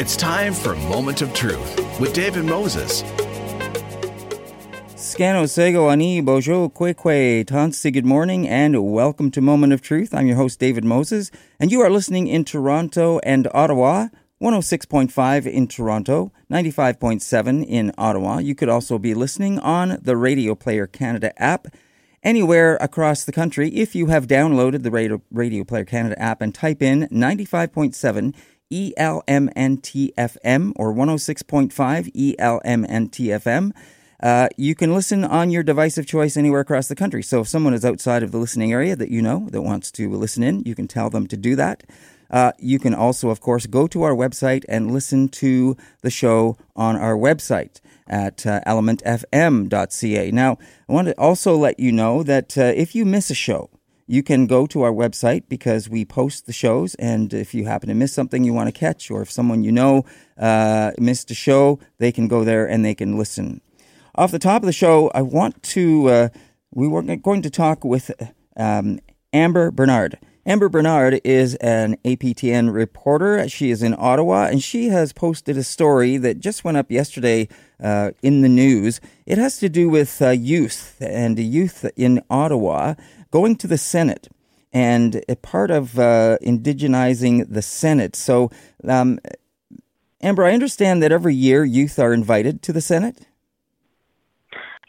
It's time for Moment of Truth with David Moses. Scano Sego Ani Bojo Kwekwe Tansi, good morning and welcome to Moment of Truth. I'm your host, David Moses, and you are listening in Toronto and Ottawa, 106.5 in Toronto, 95.7 in Ottawa. You could also be listening on the Radio Player Canada app anywhere across the country if you have downloaded the Radio, Radio Player Canada app and type in 95.7 ELMNTFM or 106.5 ELMNTFM. Uh, you can listen on your device of choice anywhere across the country. So if someone is outside of the listening area that you know that wants to listen in, you can tell them to do that. Uh, you can also, of course, go to our website and listen to the show on our website at uh, elementfm.ca. Now, I want to also let you know that uh, if you miss a show, you can go to our website because we post the shows. And if you happen to miss something you want to catch, or if someone you know uh, missed a show, they can go there and they can listen. Off the top of the show, I want to, uh, we were going to talk with um, Amber Bernard. Amber Bernard is an APTN reporter. She is in Ottawa and she has posted a story that just went up yesterday uh, in the news. It has to do with uh, youth and youth in Ottawa going to the Senate and a part of uh, indigenizing the Senate. So, um, Amber, I understand that every year youth are invited to the Senate.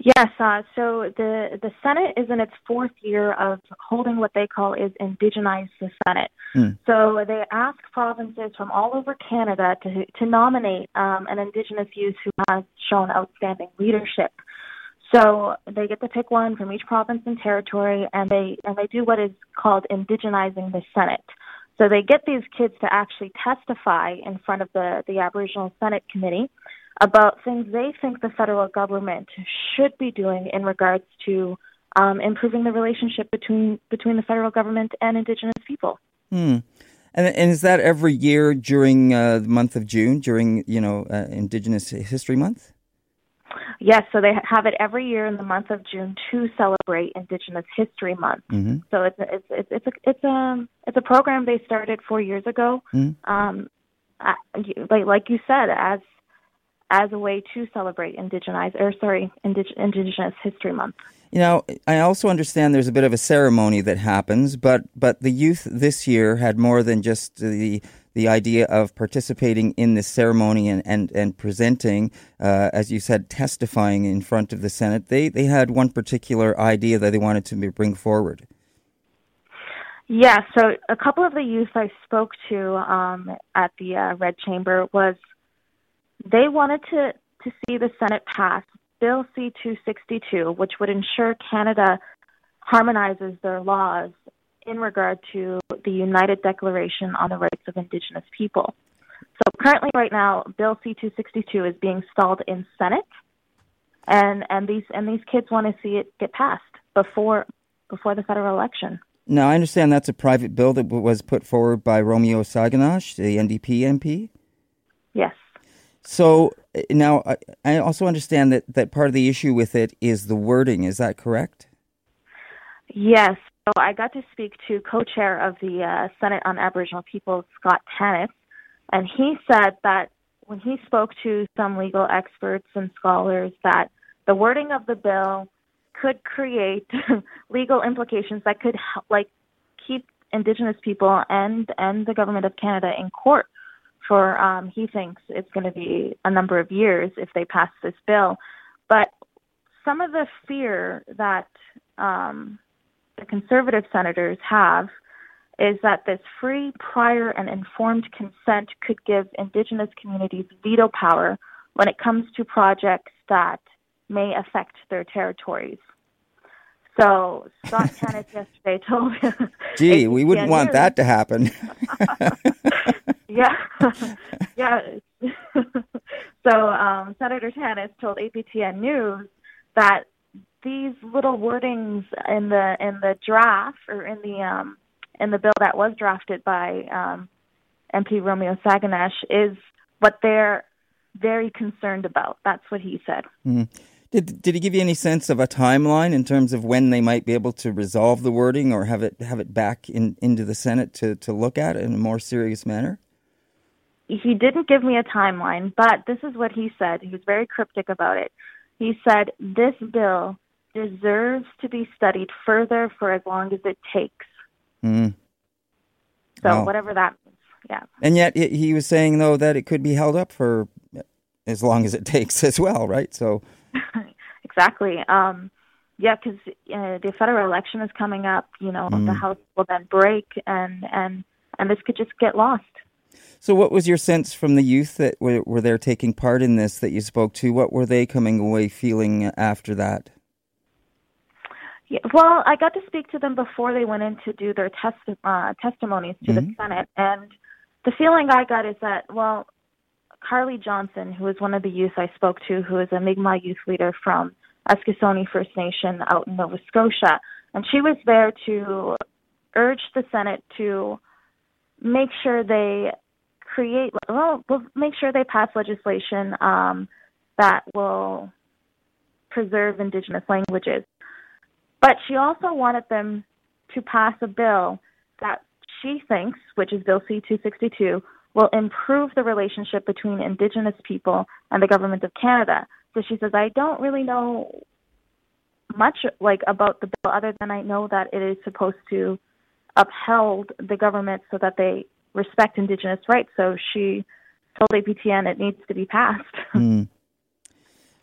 Yes, uh, so the the Senate is in its fourth year of holding what they call is indigenize the Senate. Mm. So they ask provinces from all over Canada to to nominate um, an Indigenous youth who has shown outstanding leadership. So they get to pick one from each province and territory, and they and they do what is called indigenizing the Senate. So they get these kids to actually testify in front of the the Aboriginal Senate Committee about things they think the federal government should be doing in regards to um, improving the relationship between between the federal government and Indigenous people. Hmm. And, and is that every year during uh, the month of June, during you know uh, Indigenous History Month? Yes, so they have it every year in the month of June to celebrate Indigenous History Month. Mm-hmm. So it's it's it's it's a it's a it's a program they started four years ago. Mm-hmm. Um, like like you said, as as a way to celebrate Indigenize or sorry Indig- Indigenous History Month. You know, I also understand there's a bit of a ceremony that happens, but but the youth this year had more than just the the idea of participating in this ceremony and and and presenting, uh, as you said, testifying in front of the Senate. They they had one particular idea that they wanted to bring forward. Yeah, so a couple of the youth I spoke to um, at the uh, Red Chamber was they wanted to, to see the Senate pass Bill C 262, which would ensure Canada harmonizes their laws in regard to the United Declaration on the Rights of Indigenous People. So currently, right now, Bill C 262 is being stalled in Senate, and and these and these kids want to see it get passed before before the federal election. Now, I understand that's a private bill that was put forward by Romeo Saganash, the NDP MP. Yes. So uh, now I also understand that, that part of the issue with it is the wording. Is that correct? Yes. I got to speak to co-chair of the uh, Senate on Aboriginal People, Scott Tannas, and he said that when he spoke to some legal experts and scholars, that the wording of the bill could create legal implications that could help, like keep Indigenous people and and the government of Canada in court for um, he thinks it's going to be a number of years if they pass this bill. But some of the fear that um, the conservative senators have is that this free, prior, and informed consent could give Indigenous communities veto power when it comes to projects that may affect their territories. So Scott Tannas yesterday told. Gee, we wouldn't want that to happen. Yeah, yeah. so um, Senator Tannas told APTN News that these little wordings in the in the draft or in the um, in the bill that was drafted by um, MP Romeo Saganash is what they're very concerned about. That's what he said. Mm-hmm. Did Did he give you any sense of a timeline in terms of when they might be able to resolve the wording or have it have it back in into the Senate to to look at it in a more serious manner? he didn't give me a timeline, but this is what he said. He was very cryptic about it. He said, This bill deserves to be studied further for as long as it takes. Mm. So, Wow. whatever that means. Yeah. And yet he- he was saying though that it could be held up for as long as it takes as well, right? So exactly. Um, yeah, because uh, the federal election is coming up. You know, the House will then break, and and and this could just get lost. So, what was your sense from the youth that were, were there taking part in this that you spoke to? What were they coming away feeling after that? Yeah, well, I got to speak to them before they went in to do their testi- uh, testimonies to the Senate, and the feeling I got is that, well, Carly Johnson, who is one of the youth I spoke to, who is a Mi'kmaq youth leader from Eskasoni First Nation out in Nova Scotia, and she was there to urge the Senate to make sure they create, well, well, make sure they pass legislation um, that will preserve Indigenous languages. But she also wanted them to pass a bill that she thinks, which is Bill C 262, will improve the relationship between Indigenous people and the government of Canada. So she says, I don't really know much like about the bill other than I know that it is supposed to upheld the government so that they respect Indigenous rights. So she told APTN it needs to be passed. Hmm.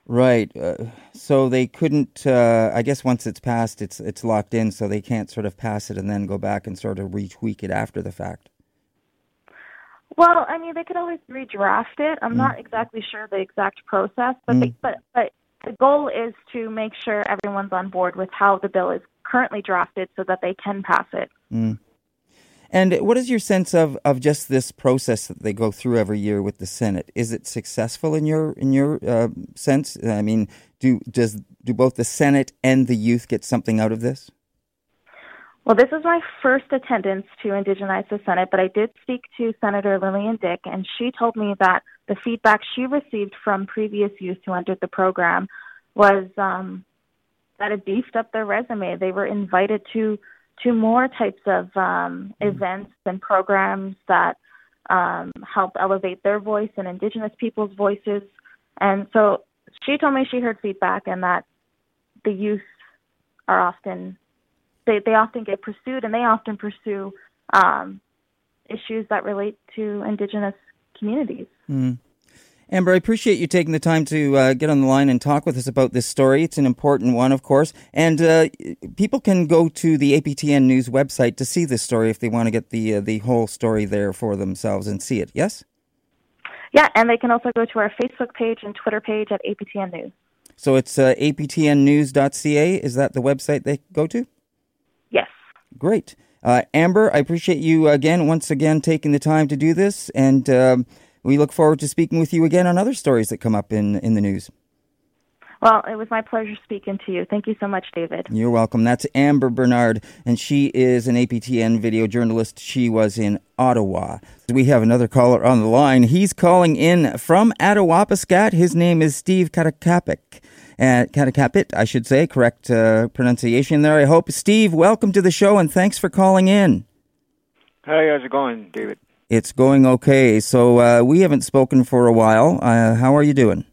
Right. Uh, so they couldn't. Uh, I guess once it's passed, it's it's locked in. So they can't sort of pass it and then go back and sort of retweak it after the fact. Well, I mean, they could always redraft it. I'm not exactly sure the exact process, but they, but but the goal is to make sure everyone's on board with how the bill is currently drafted, so that they can pass it. And what is your sense of, of just this process that they go through every year with the Senate? Is it successful in your in your uh, sense? I mean, do does do both the Senate and the youth get something out of this? Well, this is my first attendance to Indigenize the Senate, but I did speak to Senator Lillian Dyck, and she told me that the feedback she received from previous youth who entered the program was um, that it beefed up their resume. They were invited to to more types of um, events and programs that um, help elevate their voice and Indigenous people's voices. And so she told me she heard feedback and that the youth are often they they often get pursued and they often pursue um, issues that relate to Indigenous communities. Amber, I appreciate you taking the time to uh, get on the line and talk with us about this story. It's an important one, of course. And uh, people can go to the APTN News website to see this story if they want to get the uh, the whole story there for themselves and see it. Yes. Yeah, and they can also go to our Facebook page and Twitter page at APTN News. So it's uh, aptnnews.ca. Is that the website they go to? Yes. Great. Uh, Amber, I appreciate you again, once again, taking the time to do this. And um, we look forward to speaking with you again on other stories that come up in, in the news. Well, it was my pleasure speaking to you. Thank you so much, David. You're welcome. That's Amber Bernard, and she is an APTN video journalist. She was in Ottawa. We have another caller on the line. He's calling in from Attawapiskat. His name is Steve Katakapik. Uh, Katakapit, I should say, correct uh, pronunciation there, I hope. Steve, welcome to the show, and thanks for calling in. Hi, how's it going, David? It's going okay. So uh, we haven't spoken for a while. Uh, how are you doing?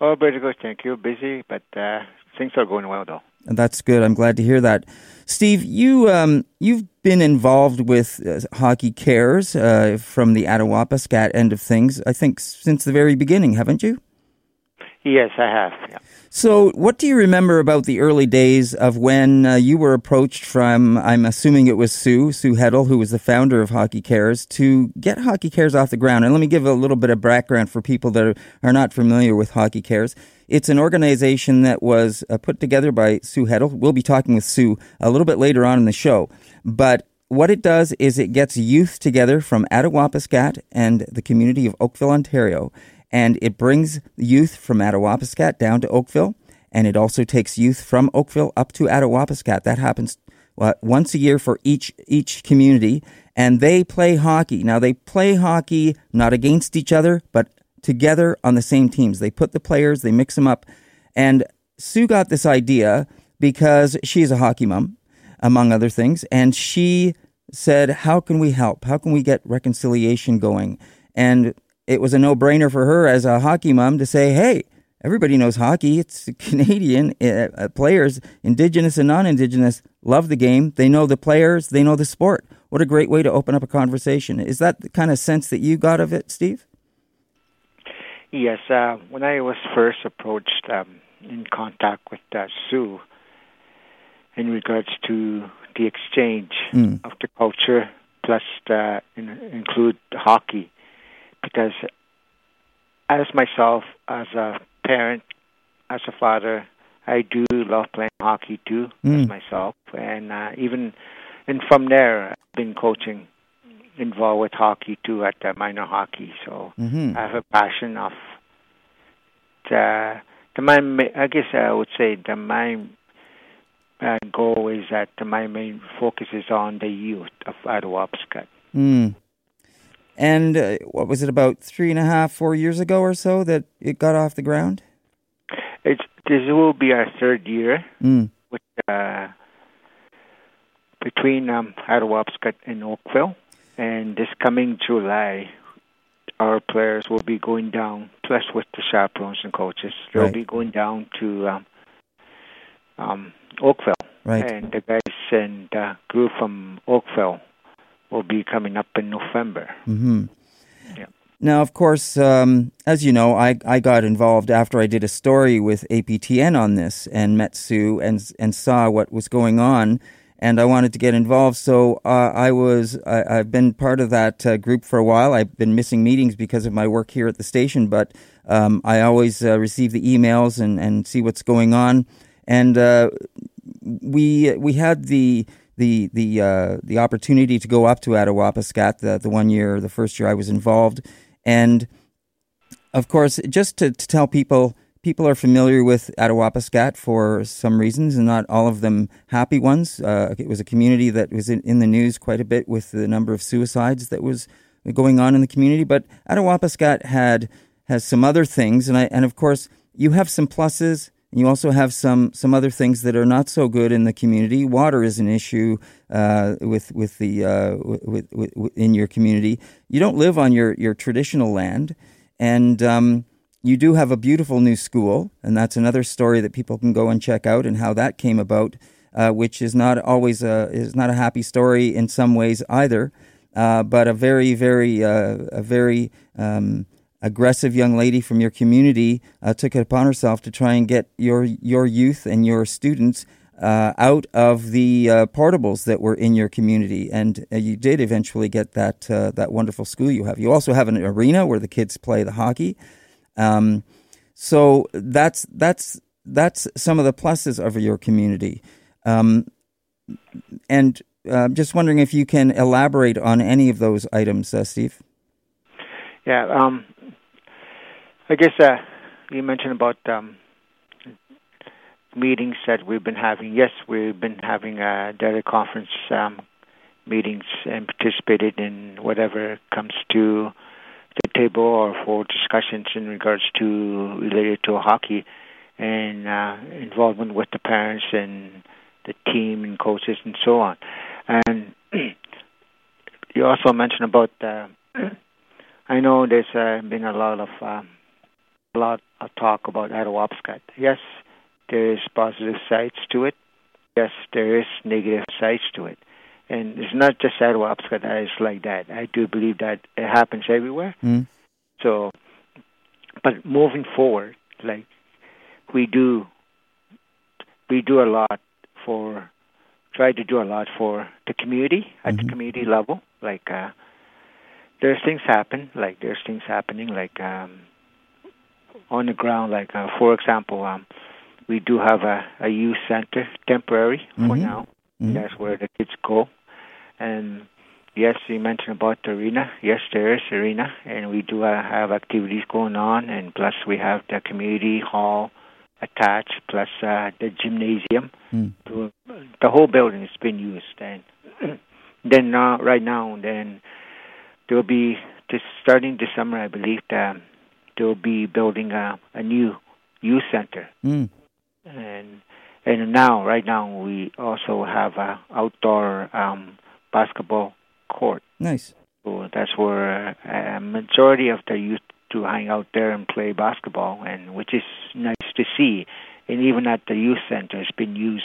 Oh, pretty good, thank you. Busy, but uh, things are going well, though. That's good. I'm glad to hear that. Steve, you um, you've been involved with uh, Hockey Cares uh, from the Attawapiskat end of things. I think since the very beginning, haven't you? Yes, I have. Yeah. So, what do you remember about the early days of when uh, you were approached from, I'm assuming it was Sue, Sue Heddle, who was the founder of Hockey Cares, to get Hockey Cares off the ground? And let me give a little bit of background for people that are, not familiar with Hockey Cares. It's an organization that was uh, put together by Sue Heddle. We'll be talking with Sue a little bit later on in the show. But what it does is it gets youth together from Attawapiskat and the community of Oakville, Ontario and it brings youth from Attawapiskat down to Oakville, and it also takes youth from Oakville up to Attawapiskat. That happens once a year for each each community, and they play hockey. Now they play hockey not against each other, but together on the same teams. They put the players, they mix them up, and Sue got this idea because she's a hockey mom, among other things, and she said, "How can we help? How can we get reconciliation going?" and it was a no-brainer for her as a hockey mom to say, "Hey, everybody knows hockey. It's Canadian uh, players, Indigenous and non-Indigenous, love the game. They know the players. They know the sport. What a great way to open up a conversation. Is that the kind of sense that you got of it, Steve? Yes. Uh, when I was first approached um, in contact with uh, Sue in regards to the exchange Mm. of the culture plus uh, in, include hockey, because as myself, as a parent, as a father, I do love playing hockey too, Mm. as myself, and uh, even and from there, I've been coaching involved with hockey too at uh, minor hockey. So Mm-hmm. I have a passion of the the my I guess I would say the my uh, goal is that my main focus is on the youth of Attawapiskat. Mm. And uh, what was it about three and a half, four years ago or so that it got off the ground? It's this will be our third year Mm. with uh, between um, Attawapiskat and Oakville, and this coming July, our players will be going down. Plus, with the chaperones and coaches, they'll Right. be going down to um, um, Oakville. Right. And the guys and uh, group from Oakville will be coming up in November. hmm Yeah. Now, of course, um, as you know, I, I got involved after I did a story with APTN on this and met Sue and and saw what was going on, and I wanted to get involved. So uh, I was I, I've been part of that uh, group for a while. I've been missing meetings because of my work here at the station, but um, I always uh, receive the emails and, and see what's going on. And uh, we we had the the the uh, the opportunity to go up to Attawapiskat the the one year the first year I was involved, and of course just to, to tell people people are familiar with Attawapiskat for some reasons and not all of them happy ones. Uh, it was a community that was in, in the news quite a bit with the number of suicides that was going on in the community, but Attawapiskat had has some other things, and I and of course you have some pluses you also have some some other things that are not so good in the community. Water is an issue uh, with with the uh, with, with, with in your community. You don't live on your your traditional land, and um, you do have a beautiful new school, and that's another story that people can go and check out and how that came about, uh, which is not always a is not a happy story in some ways either, uh, but a very very uh, a very um, aggressive young lady from your community uh, took it upon herself to try and get your your youth and your students uh, out of the uh, portables that were in your community, and uh, you did eventually get that uh, that wonderful school you have. You also have an arena where the kids play the hockey. Um, so that's that's that's some of the pluses of your community, um, and uh, just wondering if you can elaborate on any of those items, Steve. Yeah, um, I guess uh, you mentioned about um, meetings that we've been having. Yes, we've been having uh, daily conference um, meetings and participated in whatever comes to the table or for discussions in regards to related to hockey and uh, involvement with the parents and the team and coaches and so on. And you also mentioned about. Uh, I know there's uh, been a lot of um, a lot of talk about Attawapiskat. Yes, there is positive sides to it. Yes, there is negative sides to it. And it's not just Attawapiskat that is like that. I do believe that it happens everywhere. Mm. So, but moving forward, like we do, we do a lot for, try to do a lot for the community at Mhm. the community level. Like uh, there's things happen, like there's things happening, like um, on the ground. Like uh, for example, um, we do have a, a youth center temporary for Mhm. now. Mhm. That's where the kids go. And yes, you mentioned about the arena. Yes, there is arena, and we do uh, have activities going on. And plus, we have the community hall attached, plus uh, the gymnasium. Mm. To, the whole building has been used. And then uh, right now, then there will be just starting this summer, I believe. That they will be building a, a new youth center Mm. and and now right now we also have a outdoor um, basketball court Nice. school. That's where a majority of the youth to hang out there and play basketball, and which is nice to see. And even at the youth center, it's been used,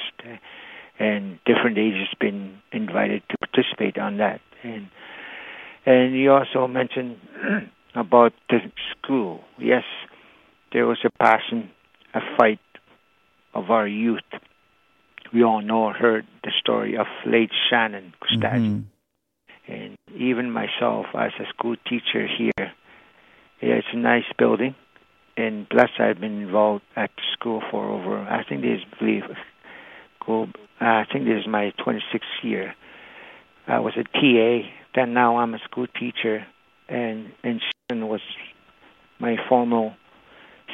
and different ages been invited to participate on that. And and you also mentioned about the school. Yes, there was a passion, a fight of our youth. We all know, heard the story of late Shannen Koostachin. Mm-hmm. And even myself, as a school teacher here, yeah, it's a nice building. And plus, I've been involved at the school for over, I think this, believe, go, I think this is my 26th year. I was a TA, then now I'm a school teacher, and and Shannen was my formal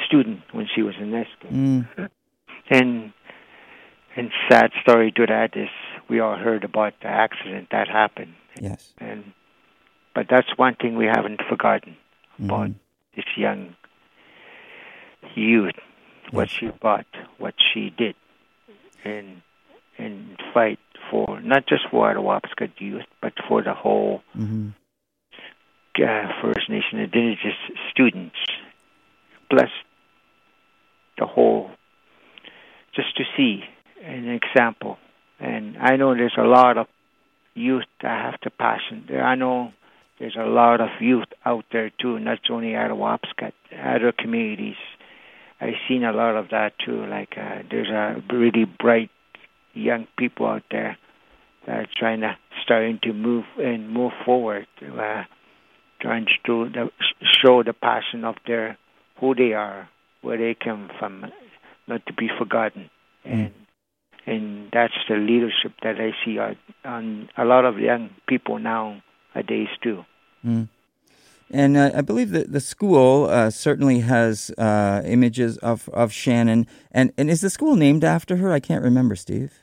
student when she was in this. Mm. And and sad story to that is we all heard about the accident that happened. Yes. And but that's one thing we haven't forgotten mm-hmm. about this young youth, what yes. she bought, what she did, and and fight for not just for the Wapiskat youth, but for the whole mm-hmm. Uh, First Nation Indigenous students, plus the whole, just to see an example. And I know there's a lot of youth that have the passion. There, I know there's a lot of youth out there too, not only at Wapiskat, other communities. I've seen a lot of that too. Like uh, there's a really bright young people out there that are trying to starting to move and move forward, uh, trying to the, show the passion of their who they are, where they come from, not to be forgotten. Mm. And and that's the leadership that I see on, on a lot of young people nowadays too. Mm. And uh, I believe that the school uh, certainly has uh, images of, of Shannen. And, and is the school named after her? I can't remember, Steve.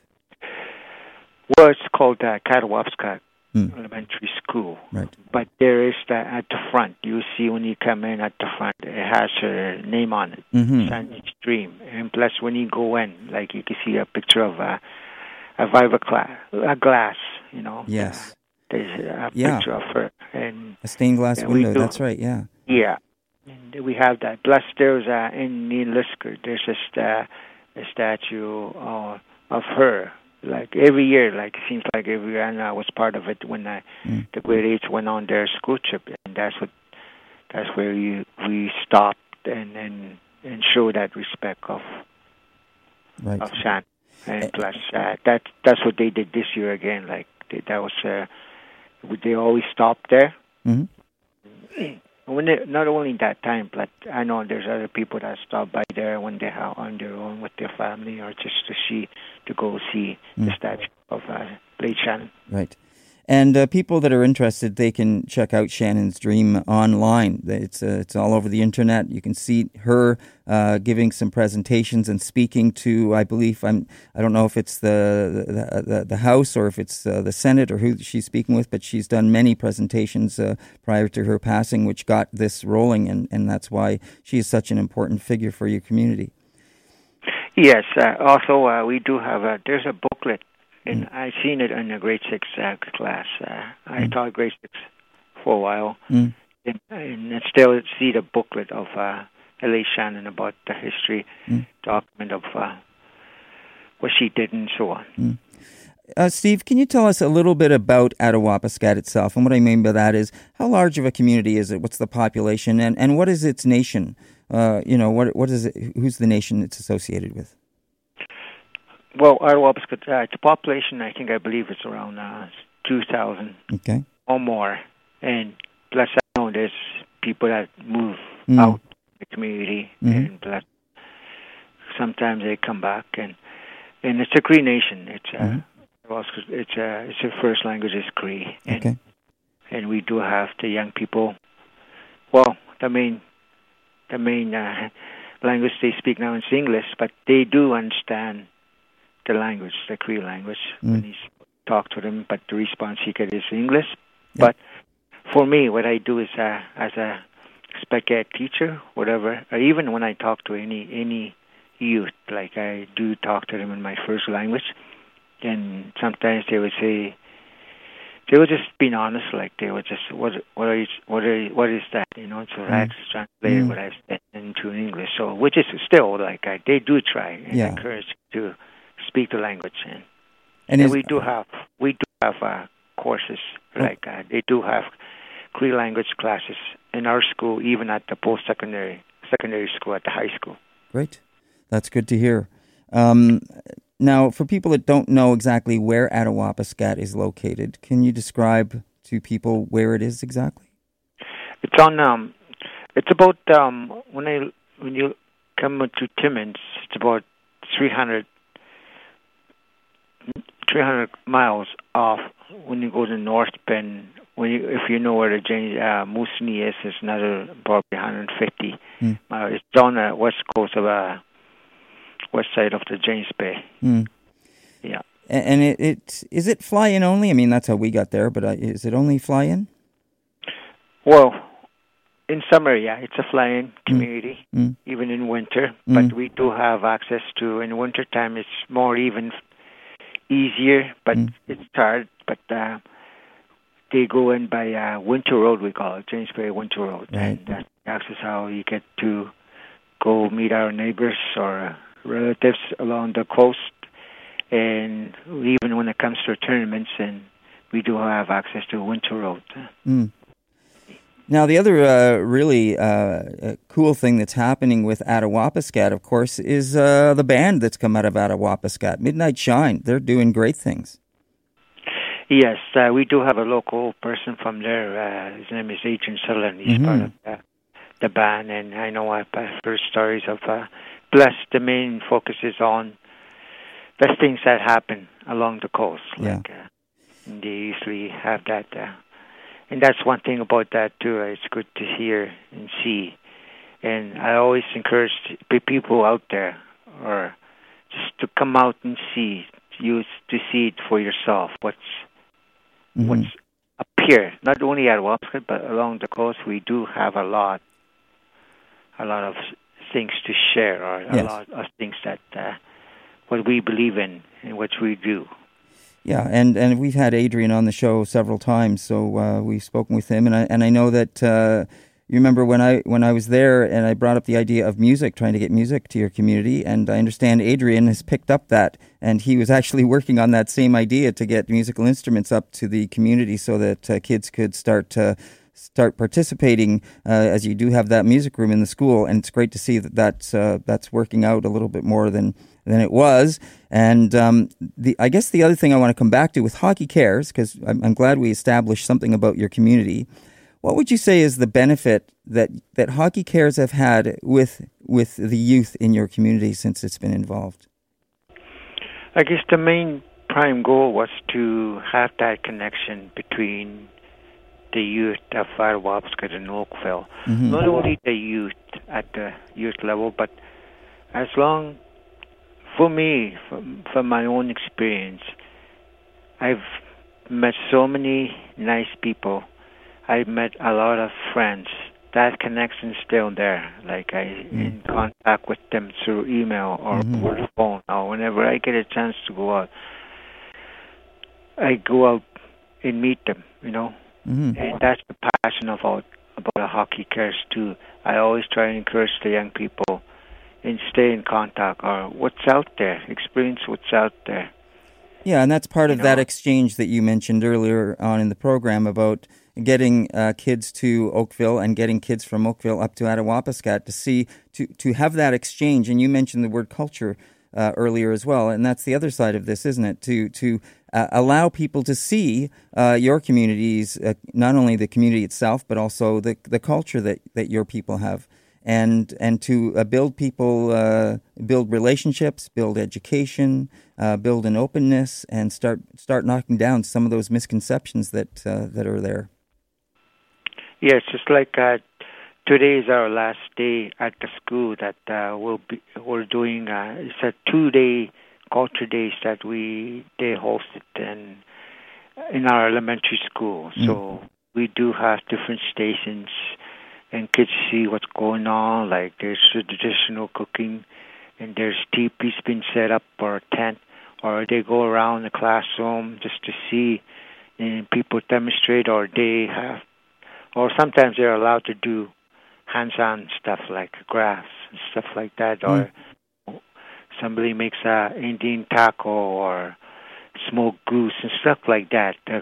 Well, it's called uh, Kattawapiskak mm. Elementary School. Right. But there is the, at the front. You see when you come in at the front, it has her name on it, mm-hmm. Stream. And plus, when you go in, like you can see a picture of a, a fiberglass, a glass, you know. Yes. There's a yeah. picture of her. and A stained glass window, that's right, yeah. Yeah. And we have that. Plus, there's a, in Lisker, there's a, sta- a statue uh, of her like every year, like it seems like every year, and I was part of it when I, mm. the grade eights went on their school trip, and that's what, that's where you we stopped and and and show that respect of right. of Shan, and uh, plus uh, that that's what they did this year again. Like they, that was, uh, they always stopped there. Mm-hmm. When they, not only that time, but I know there's other people that stop by there when they are on their own with their family or just to see to go see mm. the statue of uh, Blade Shannon. Right. And uh, people that are interested, they can check out Shannen's Dream online. It's uh, it's all over the internet. You can see her uh, giving some presentations and speaking to, I believe, I'm I don't know if it's the the, the, the House or if it's uh, the Senate or who she's speaking with, but she's done many presentations uh, prior to her passing, which got this rolling, and, and that's why she is such an important figure for your community. Yes. Uh, also, we do have there's a booklet and mm. I seen it in a grade six uh, class. Uh, I mm. taught grade six for a while, mm. and, and still see the booklet of uh, L.A. Shannon about the history mm. document of uh, what she did and so on. Mm. Uh, Steve, can you tell us a little bit about Attawapiskat itself? And what I mean by that is, how large of a community is it? What's the population, and, and what is its nation? Uh, you know, what what is it? Who's the nation it's associated with? Well, Ottawa, uh, the population, I think, I believe it's around uh, 2,000 okay. or more. And plus, I know there's people that move mm. out the community, mm-hmm. and plus, sometimes they come back. And and it's a Cree nation. It's a, mm-hmm. it's a, it's a first language is Cree. And, okay. And we do have the young people. Well, the main the main uh, language they speak now is English, but they do understand the language, the Cree language, mm. when he talk to them. But the response he get is English. Yeah. But for me, what I do is uh, as a spec ed teacher, whatever, or even when I talk to any any youth, like I do talk to them in my first language, and sometimes they would say, they were just being honest. Like they were just what what are you, what are you, what is that? You know, so I just translated Mm. what I said into English. So which is still like uh, they do try and Yeah. encourage to speak the language and. And And we do have we do have uh, courses Oh. like uh, they do have Cree language classes in our school, even at the post secondary secondary school at the high school. Great. That's good to hear. Um, now, for people that don't know exactly where Attawapiskat is located, can you describe to people where it is exactly? It's on um, it's about um when I when you come to Timmins, it's about 300, 300 miles off when you go to North Bend. When you, if you know where the James uh, Moosonee is, it's another about 150 Hmm. miles. It's on the west coast of uh, west side of the James Bay. Hmm. Yeah. And it, it is it fly in only? I mean, that's how we got there, but uh, is it only fly in? Well, in summer, yeah, it's a fly-in community, Mm. even in winter. Mm. But we do have access to. In winter time, it's more even easier, but Mm. it's hard. But uh, they go in by uh, Winter Road, we call it James Bay Winter Road, Right. and that, that's just how you get to go meet our neighbors or uh, relatives along the coast. And even when it comes to tournaments, and we do have access to Winter Road. Mm. Now, the other uh, really uh, uh, cool thing that's happening with Attawapiskat, of course, is uh, the band that's come out of Attawapiskat, Midnight Shine. They're doing great things. Yes, uh, we do have a local person from there. Uh, his name is Adrian Sutherland. He's Mhm. part of the band, and I know I've heard stories of uh, Bless. The main focus is on the things that happen along the coast. Yeah. Like, uh, they usually have that. And that's one thing about that, too. It's good to hear and see. And I always encourage people out there or just to come out and see, use to see it for yourself. What's Mhm. what's up here, not only at Wapscott, but along the coast, we do have a lot, a lot of things to share, or a Yes. lot of things that uh, what we believe in and what we do. Yeah, and, and we've had Adrian on the show several times, so uh, we've spoken with him, and I and I know that uh, you remember when I when I was there and I brought up the idea of music, trying to get music to your community, and I understand Adrian has picked up that, and he was actually working on that same idea to get musical instruments up to the community so that uh, kids could start start participating uh, as you do have that music room in the school, and it's great to see that that's uh, that's working out a little bit more than than it was. And um, the I guess the other thing I want to come back to with Hockey Cares because I'm, I'm glad we established something about your community. What would you say is the benefit that that Hockey Cares have had with with the youth in your community since it's been involved? I guess the main prime goal was to have that connection between the youth of Firewapscott and Oakville. Mhm. Not only the youth at the youth level, but as long, for me, from, from my own experience, I've met so many nice people. I've met a lot of friends. That connection's still there. Like I in contact with them through email or Mhm. over phone. Or whenever I get a chance to go out, I go out and meet them. You know, hmm and that's the passion about about the hockey cares too. I always try and encourage the young people and stay in contact or what's out there, experience what's out there. Yeah, and that's part You of that exchange that you mentioned earlier on in the program about getting uh, kids to Oakville and getting kids from Oakville up to Attawapiskat to see to to have that exchange. And you mentioned the word culture uh, earlier as well, and that's the other side of this, isn't it? To to uh, allow people to see uh, your communities, uh, not only the community itself, but also the the culture that that your people have. And and to uh, build people, uh, build relationships, build education, uh, build an openness, and start start knocking down some of those misconceptions that uh, that are there. Yes, just like uh, today is our last day at the school that uh, we'll be we're doing. Uh, it's a two day culture days that we they hosted in in our elementary school. So we do have different stations, and kids see what's going on. Like there's traditional cooking, and there's teepees being set up or a tent, or they go around the classroom just to see and people demonstrate, or they have, or sometimes they're allowed to do hands-on stuff like graphs and stuff like that, Mm. or somebody makes a Indian taco or smoked goose and stuff like that. Uh,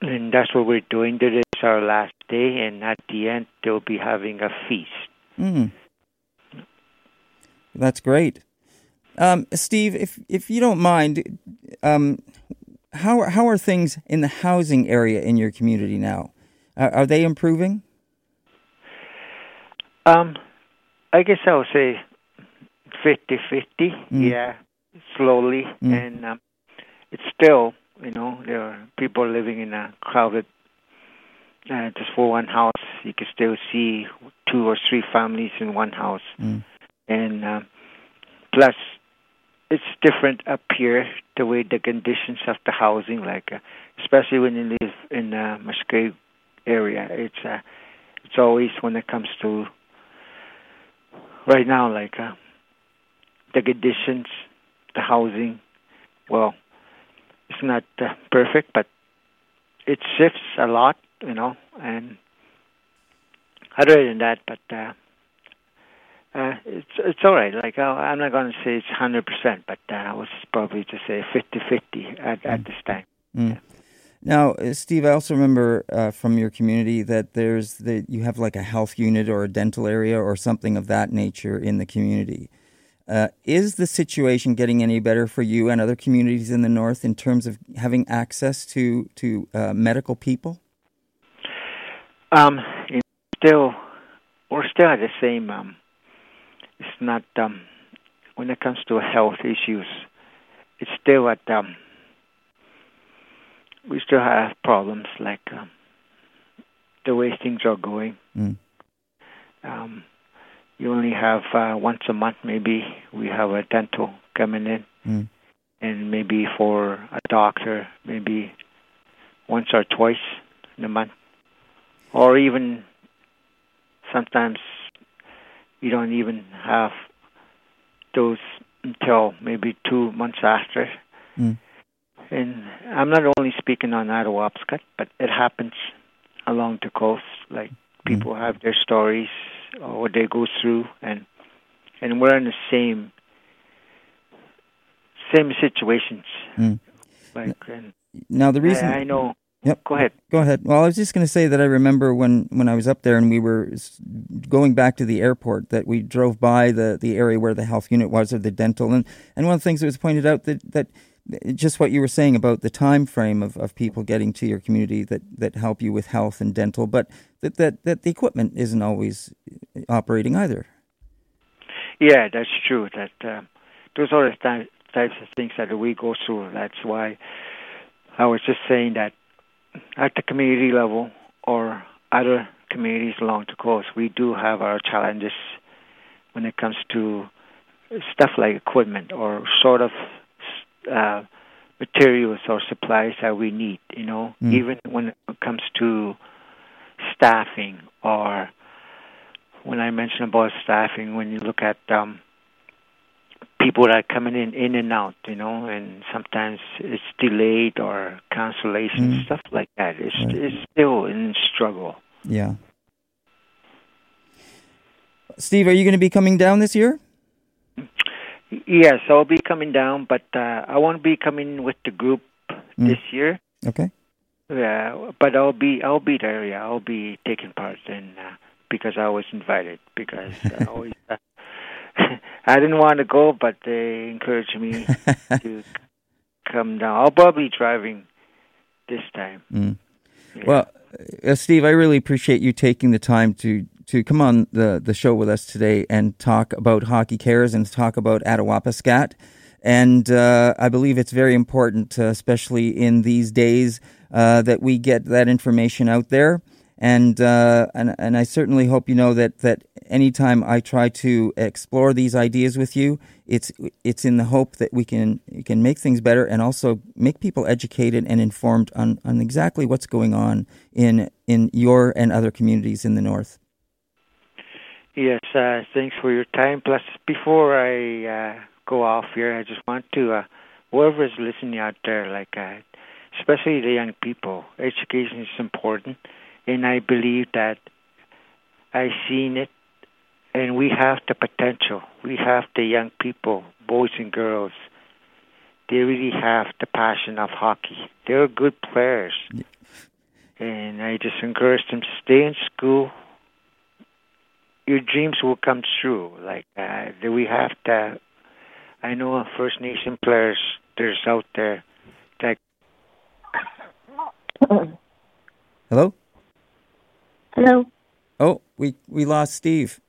and that's what we're doing. Today our last day, and at the end they'll be having a feast. Mm. That's great. Um, Steve, if if you don't mind, um, how how are things in the housing area in your community now? Uh, are they improving? Um, I guess I would say 50-50. Mm. Yeah, slowly, Mm. and um, it's still, you know, there are people living in a crowded. Uh, just for one house, you can still see two or three families in one house, Mm. and um, plus, it's different up here. The way the conditions of the housing, like uh, especially when you live in the Musgrave area, it's uh, it's always when it comes to right now, like uh, the conditions, the housing. Well, it's not uh, perfect, but it shifts a lot, you know. And other than that, but uh, uh, it's it's all right. Like uh, I'm not going to say it's hundred percent, but uh, I was probably to say 50-50 at at this time. Mm. Now, uh, Steve, I also remember uh, from your community that there's that you have like a health unit or a dental area or something of that nature in the community. Uh, is the situation getting any better for you and other communities in the north in terms of having access to to uh, medical people? Um, it's still, we're still at the same. Um, it's not um, when it comes to health issues. It's still at um, we still have problems like um, the way things are going. Mm. Um, you only have uh, once a month, maybe we have a dental coming in, Mm. and maybe for a doctor, maybe once or twice in a month, or even sometimes you don't even have those until maybe two months after. Mm. And I'm not only speaking on Attawapiskat, but it happens along the coast. Like people have their stories or what they go through, and and we're in the same same situations. Mm. Like, and Now, the reason I, I know. Yep. Go ahead. Go ahead. Well, I was just going to say that I remember when, when I was up there and we were going back to the airport that we drove by the, the area where the health unit was or the dental and, and one of the things that was pointed out that, that just what you were saying about the time frame of, of people getting to your community that, that help you with health and dental, but that, that, that the equipment isn't always operating either. Yeah, that's true. That um, those are the ty- types of things that we go through. That's why I was just saying that at the community level or other communities along the coast, we do have our challenges when it comes to stuff like equipment or sort of uh, materials or supplies that we need. You know, Mm. even when it comes to staffing or when I mention about staffing, when you look at um, people are coming in in and out, you know, and sometimes it's delayed or cancellation, Mm. stuff like that. It's Right. it's still in struggle. Yeah. Steve, are you going to be coming down this year? Yes, I'll be coming down, but uh, I won't be coming with the group Mm. this year. Okay. Yeah, but I'll be I'll be there. Yeah, I'll be taking part in uh, because I was invited. Because I always uh, I didn't want to go, but they encouraged me to come down. I'll probably be driving this time. Mm. Yeah. Well, uh, Steve, I really appreciate you taking the time to to come on the the show with us today and talk about hockey cares and talk about Attawapiskat. And uh, I believe it's very important, uh, especially in these days, uh, that we get that information out there. And uh, and and I certainly hope you know that that anytime I try to explore these ideas with you, it's it's in the hope that we can can make things better and also make people educated and informed on, on exactly what's going on in in your and other communities in the north. Yes, uh, thanks for your time. Plus, before I uh, go off here, I just want to, uh, whoever is listening out there, like, uh, especially the young people. Education is important, and I believe that I've seen it, and we have the potential. We have the young people, boys and girls. They really have the passion of hockey. They're good players. And I just encourage them to stay in school. Your dreams will come true. Like uh, we have to. I know First Nation players. There's out there that. Hello. Hello. Oh, we we lost Steve.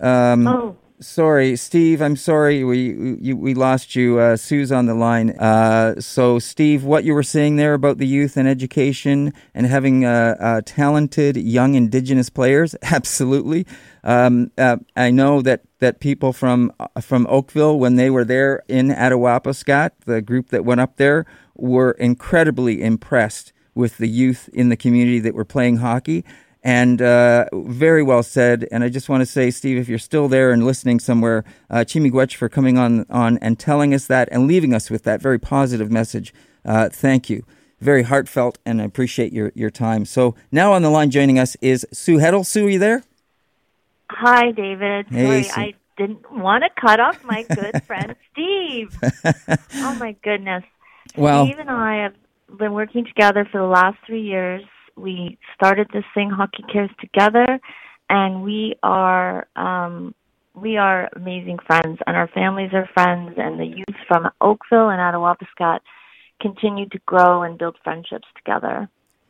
Um, oh. Sorry, Steve. I'm sorry. We we, we lost you. Uh, Sue's on the line. Uh, so, Steve, what you were saying there about the youth and education and having uh, uh talented young Indigenous players, absolutely. Um, uh, I know that, that people from from Oakville, when they were there in Attawapiskat, the group that went up there, were incredibly impressed with the youth in the community that were playing hockey and uh, very well said. And I just want to say, Steve, if you're still there and listening somewhere, uh, Chi-miigwech for coming on, on and telling us that and leaving us with that very positive message. Uh, thank you. Very heartfelt, and I appreciate your, your time. So now on the line joining us is Sue Heddle. Sue, are you there? Hi, David. Hey, Sorry. I didn't want to cut off my good friend Steve. oh, my goodness. Well, Steve and I have been working together for the last three years we started this thing, Hockey Cares Together, and we are um, we are amazing friends, and our families are friends, and the youth from Oakville and Attawapiskat continue to grow and build friendships together.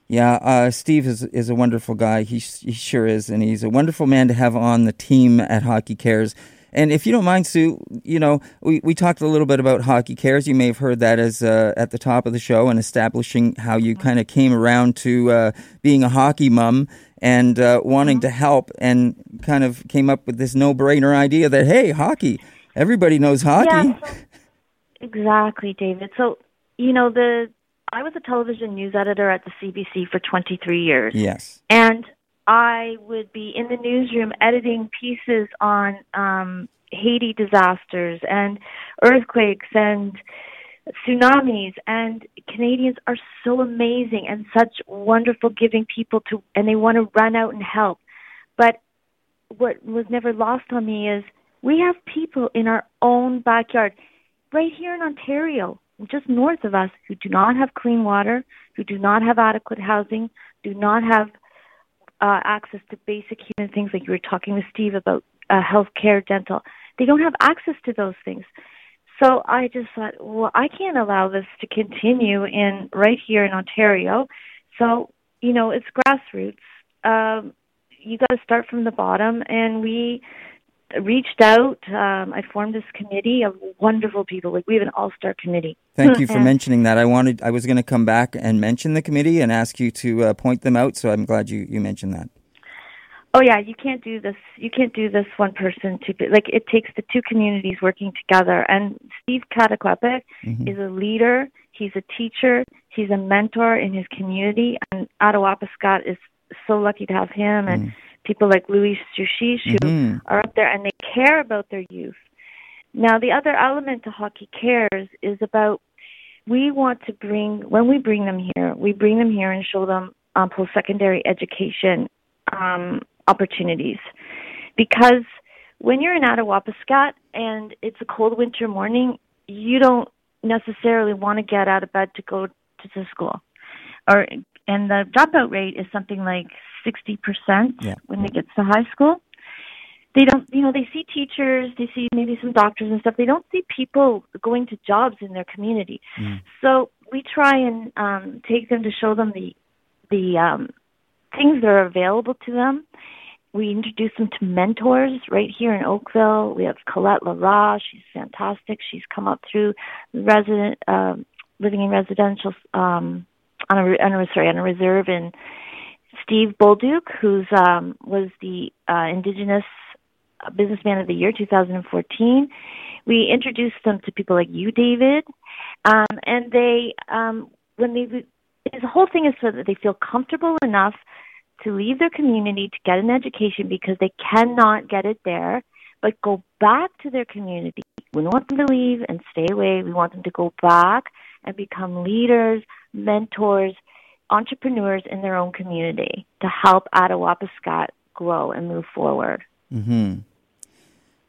Yeah, uh, Steve is is a wonderful guy. He he sure is, and he's a wonderful man to have on the team at Hockey Cares. And if you don't mind, Sue, you know, we, we talked a little bit about Hockey Cares. You may have heard that as uh, at the top of the show and establishing how you mm-hmm. kind of came around to uh, being a hockey mom and uh, wanting mm-hmm. to help and kind of came up with this no brainer idea that, hey, hockey, everybody knows hockey. Yeah, so, exactly, David. So, you know, the I was a television news editor at the CBC for 23 years. Yes. And I would be in the newsroom editing pieces on um, Haiti disasters and earthquakes and tsunamis and Canadians are so amazing and such wonderful giving people to and they want to run out and help. But what was never lost on me is we have people in our own backyard right here in Ontario, just north of us who do not have clean water, who do not have adequate housing, do not have uh, access to basic human things, like you were talking with Steve about uh, health care, dental. They don't have access to those things. So I just thought, well, I can't allow this to continue in right here in Ontario. So you know, it's grassroots. Um, you got to start from the bottom, and we reached out. Um, I formed this committee of wonderful people. Like we have an all-star committee. Thank you for mentioning that. I wanted, I was going to come back and mention the committee and ask you to uh, point them out. So I'm glad you you mentioned that. Oh yeah, you can't do this. You can't do this one person to be, like. It takes the two communities working together. And Steve Kataquapit mm-hmm. is a leader. He's a teacher. He's a mentor in his community. And Attawapiskat is so lucky to have him. And mm people like Louis Sushish who mm-hmm. are up there and they care about their youth. Now, the other element to Hockey Cares is about we want to bring, when we bring them here, we bring them here and show them um, post secondary education um, opportunities. Because when you're in Attawapiskat and it's a cold winter morning, you don't necessarily want to get out of bed to go to the school. Or and the dropout rate is something like 60% yeah. when they get to high school. They don't, you know, they see teachers, they see maybe some doctors and stuff. They don't see people going to jobs in their community. Mm. So we try and um, take them to show them the the um, things that are available to them. We introduce them to mentors right here in Oakville. We have Colette Lara. She's fantastic. She's come up through resident, uh, living in residential um, on a, on a sorry on a reserve in Steve Bolduc, who's um, was the uh, Indigenous Businessman of the Year 2014. We introduced them to people like you, David, um, and they um, when they the whole thing is so that they feel comfortable enough to leave their community to get an education because they cannot get it there, but go back to their community. We don't want them to leave and stay away. We want them to go back and become leaders, mentors, entrepreneurs in their own community to help Attawapiskat grow and move forward. hmm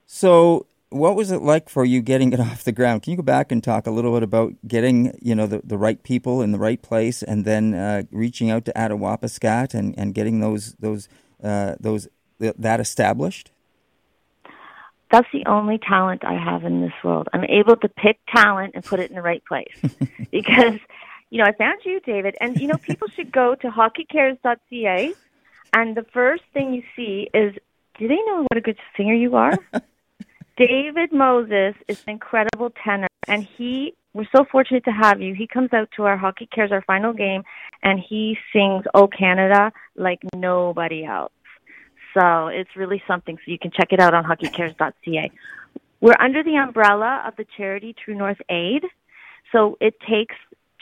So, what was it like for you getting it off the ground? Can you go back and talk a little bit about getting, you know, the, the right people in the right place, and then uh, reaching out to Attawapiskat and, and getting those those uh, those that established? That's the only talent I have in this world. I'm able to pick talent and put it in the right place because, you know, I found you, David, and you know, people should go to hockeycares.ca, and the first thing you see is, do they know what a good singer you are? David Moses is an incredible tenor, and he we're so fortunate to have you. He comes out to our Hockey Cares, our final game, and he sings "Oh Canada" like nobody else. So it's really something. So you can check it out on hockeycares.ca. We're under the umbrella of the charity True North Aid. So it takes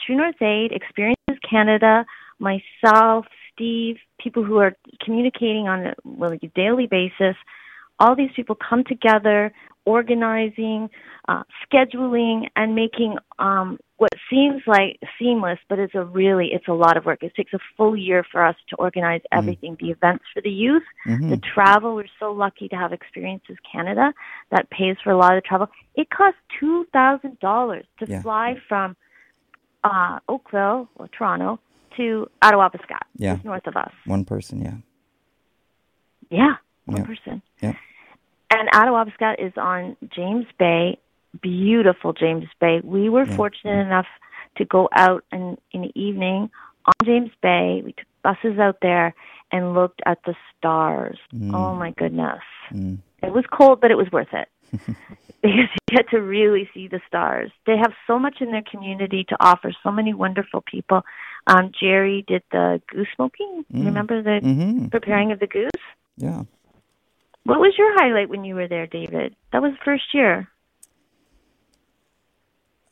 True North Aid, Experiences Canada, myself, Steve, people who are communicating on a, well, a daily basis. All these people come together, organizing, uh, scheduling, and making um, what seems like seamless, but it's a really it's a lot of work. It takes a full year for us to organize mm-hmm. everything, mm-hmm. the events for the youth, mm-hmm. the travel. We're so lucky to have Experiences Canada that pays for a lot of the travel. It costs two thousand dollars to yeah. fly from uh, Oakville or Toronto to Attawapiskat, yeah. just north of us. One person, yeah. Yeah, one yeah. person. Yeah. And Attawapiskat is on James Bay beautiful James Bay. We were yeah. fortunate enough to go out in, in the evening on James Bay. We took buses out there and looked at the stars. Mm. Oh my goodness. Mm. It was cold, but it was worth it. because you get to really see the stars. They have so much in their community to offer, so many wonderful people. Um, Jerry did the goose smoking. Mm. Remember the mm-hmm. preparing of the goose? Yeah. What was your highlight when you were there, David? That was the first year.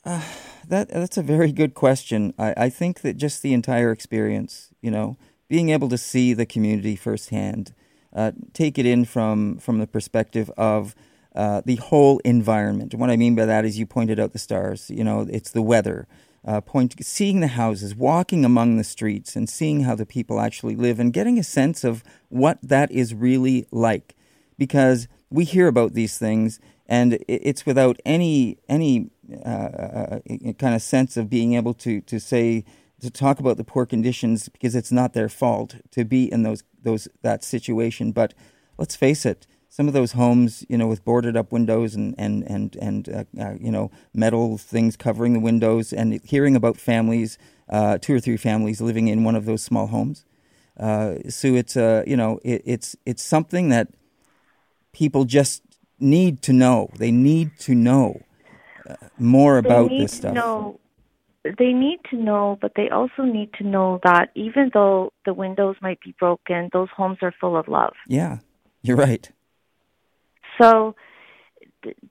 Uh, that that's a very good question. I, I think that just the entire experience, you know, being able to see the community firsthand, uh, take it in from from the perspective of uh, the whole environment. What I mean by that is you pointed out the stars. You know, it's the weather. Uh, point seeing the houses, walking among the streets, and seeing how the people actually live, and getting a sense of what that is really like, because we hear about these things, and it's without any any uh, uh kind of sense of being able to to say to talk about the poor conditions because it's not their fault to be in those those that situation. But let's face it, some of those homes, you know, with boarded up windows and and and and uh, uh, you know metal things covering the windows, and hearing about families, uh, two or three families living in one of those small homes. so it's you know it, it's it's something that people just need to know. They need to know uh, more about this stuff. Know, they need to know, but they also need to know that even though the windows might be broken, those homes are full of love. Yeah, you're right. So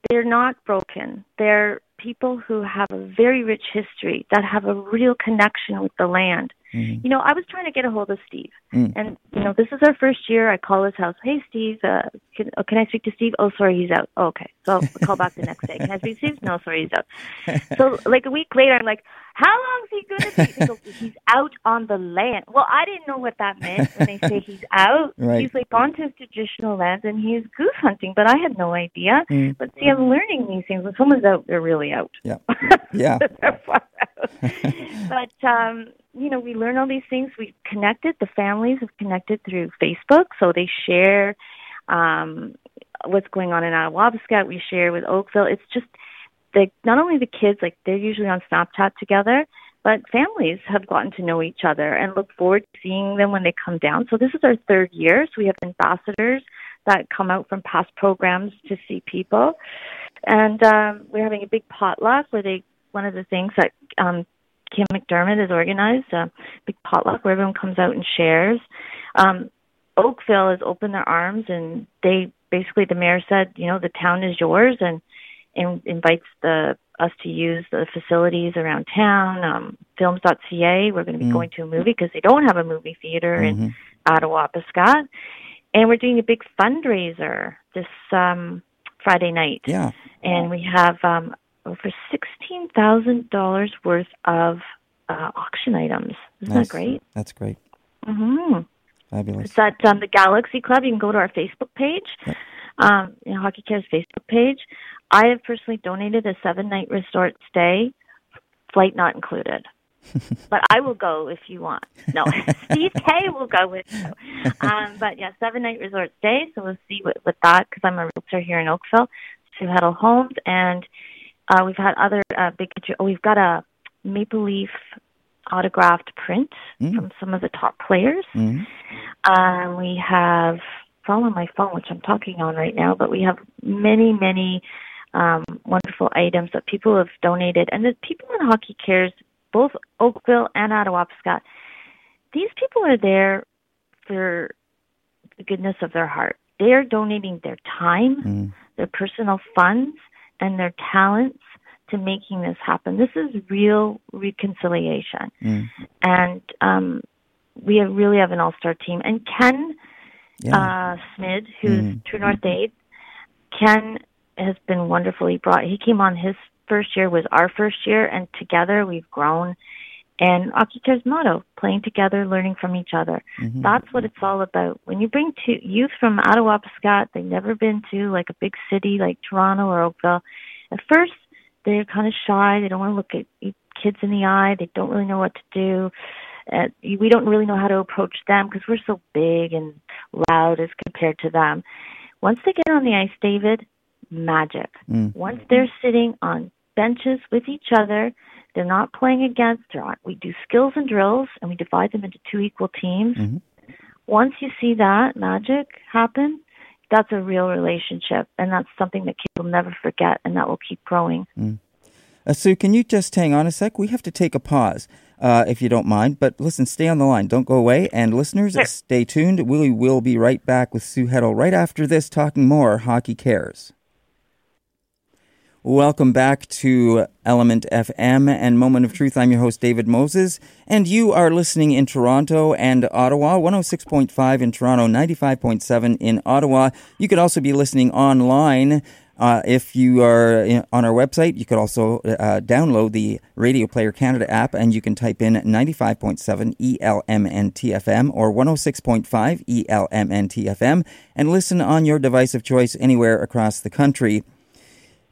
they're not broken. They're people who have a very rich history that have a real connection with the land. Mm-hmm. You know, I was trying to get a hold of Steve, mm. and you know, this is our first year. I call his house. Hey, Steve, uh, can, oh, can I speak to Steve? Oh, sorry, he's out. Oh, okay, so I'll call back the next day. Can I speak to Steve? No, sorry, he's out. so, like a week later, I'm like, how long is he going to be? He goes, he's out on the land. Well, I didn't know what that meant when they say he's out. Right. He's like gone to his traditional lands and he's goose hunting, but I had no idea. Mm. But see, I'm learning these things. When someone's out, they're really out. Yeah. Yeah. but um you know, we learn all these things. We connected. The families have connected through Facebook, so they share um, what's going on in Attawapiskat. We share with Oakville. It's just the not only the kids, like they're usually on Snapchat together, but families have gotten to know each other and look forward to seeing them when they come down. So this is our third year. So we have ambassadors that come out from past programs to see people, and um, we're having a big potluck where they. One of the things that um, Kim McDermott has organized a big potluck where everyone comes out and shares. Um, Oakville has opened their arms and they basically the mayor said, you know, the town is yours and and invites the us to use the facilities around town. Um, films.ca, we're going to be mm. going to a movie because they don't have a movie theater mm-hmm. in Attawapiskat. And we're doing a big fundraiser this um, Friday night. Yeah. And we have um, over $16,000 worth of uh, auction items. Isn't Nice. that great? That's great. Mm-hmm. Fabulous. It's at um, the Galaxy Club. You can go to our Facebook page, Yep. um, you know, Hockey Cares Facebook page. I have personally donated a seven night resort stay, flight not included. but I will go if you want. No, Steve K will go with you. Um, but yeah, seven night resort stay. So we'll see what, with that because I'm a realtor here in Oakville, Sue Heddle Homes, and uh, we've had other uh, big. Oh, we've got a Maple Leaf autographed print Mm. from some of the top players. hmm Um, we have it's all on my phone, which I'm talking on right now, but we have many, many um, wonderful items that people have donated. And the people in Hockey Cares, both Oakville and Attawapiskat, these people are there for the goodness of their heart. They are donating their time, Mm. their personal funds, and their talents to making this happen. This is real reconciliation Mm. and um, we have, really have an all-star team. And Ken Yeah. uh, Smid, who's Mhm. True North Aid, Ken has been wonderful. He brought he came on his first year was our first year, and together we've grown. And Hockey Cares' motto: playing together, learning from each other. Mhm. That's what it's all about. When you bring two youth from Attawapiskat, they've never been to like a big city like Toronto or Oakville. At first, they're kind of shy. They don't want to look at kids in the eye. They don't really know what to do. Uh, we don't really know how to approach them because we're so big and loud as compared to them. Once they get on the ice, David, magic. Mm. Once they're sitting on benches with each other, they're not playing against. They're on, we do skills and drills, and we divide them into two equal teams. Mhm. Once you see that magic happen, that's a real relationship, and that's something that kids will never forget, and that will keep growing. Uh, Sue, can you just hang on a sec? We have to take a pause, uh, if you don't mind. But listen, stay on the line. Don't go away. And listeners, Sure. stay tuned. We will be right back with Sue Heddle right after this, talking more Hockey Cares. Welcome back to Element FM and Moment of Truth. I'm your host, David Moses, and you are listening in Toronto and Ottawa, 106.5 in Toronto, 95.7 in Ottawa. You could also be listening online. Uh, if you are in, on our website, you could also uh, download the Radio Player Canada app and you can type in 95.7 E ELMNTFM or 106.5 E ELMNTFM and listen on your device of choice anywhere across the country.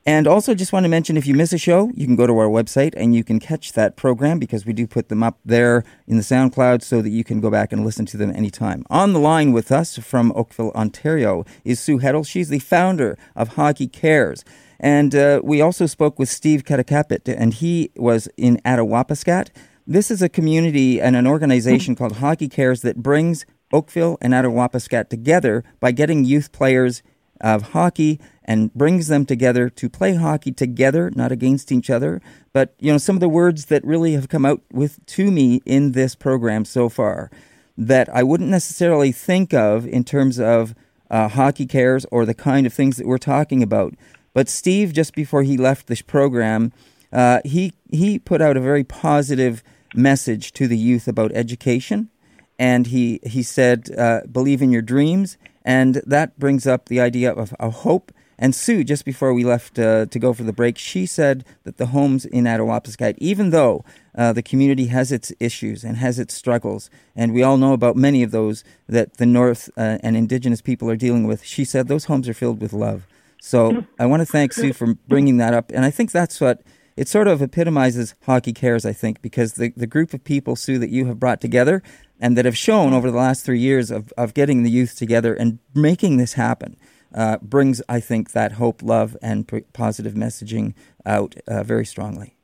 And also, just want to mention if you miss a show, you can go to our website and you can catch that program because we do put them up there in the SoundCloud so that you can go back and listen to them anytime. On the line with us from Oakville, Ontario is Sue Heddle. She's the founder of Hockey Cares. And uh, we also spoke with Steve Kataquapit, and he was in Attawapiskat. This is a community and an organization called Hockey Cares that brings Oakville and Attawapiskat together by getting youth players of hockey and brings them together to play hockey together, not against each other. But you know, some of the words that really have come out with to me in this program so far that I wouldn't necessarily think of in terms of uh, hockey cares or the kind of things that we're talking about. But Steve, just before he left this program, uh, he he put out a very positive message to the youth about education, and he he said, uh, "Believe in your dreams." And that brings up the idea of, of hope. And Sue, just before we left uh, to go for the break, she said that the homes in Attawapiskat, even though uh, the community has its issues and has its struggles, and we all know about many of those that the North uh, and Indigenous people are dealing with, she said those homes are filled with love. So I want to thank Sue for bringing that up. And I think that's what it sort of epitomizes Hockey Cares, I think, because the, the group of people, Sue, that you have brought together and that have shown over the last three years of, of getting the youth together and making this happen uh, brings, I think, that hope, love, and positive messaging out uh, very strongly.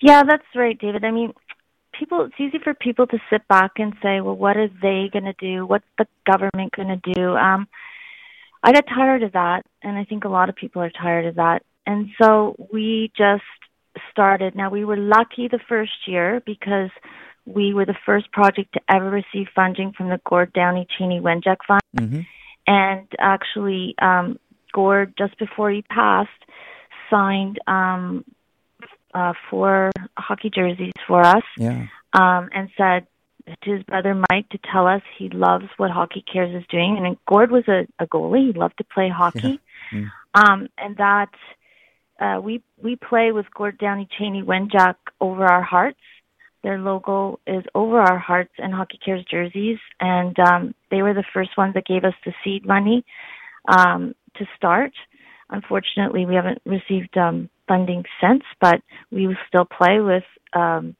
Yeah, that's right, David. I mean, people it's easy for people to sit back and say, "Well, what are they going to do? What's the government going to do?" Um I got tired of that, and I think a lot of people are tired of that. And so we just started. Now, we were lucky the first year because we were the first project to ever receive funding from the Gord Downie Chanie Wenjack Fund. hmm And actually, um, Gord, just before he passed, signed um, uh, four hockey jerseys for us Yeah. um, and said to his brother Mike to tell us he loves what Hockey Cares is doing. And Gord was a, a goalie; he loved to play hockey, Mm. um, and that uh, we we play with Gord Downie Chanie Wenjack over our hearts. Their logo is over our hearts and Hockey Cares jerseys, and um, they were the first ones that gave us the seed money um, to start. Unfortunately, we haven't received um, funding since, but we will still play with um,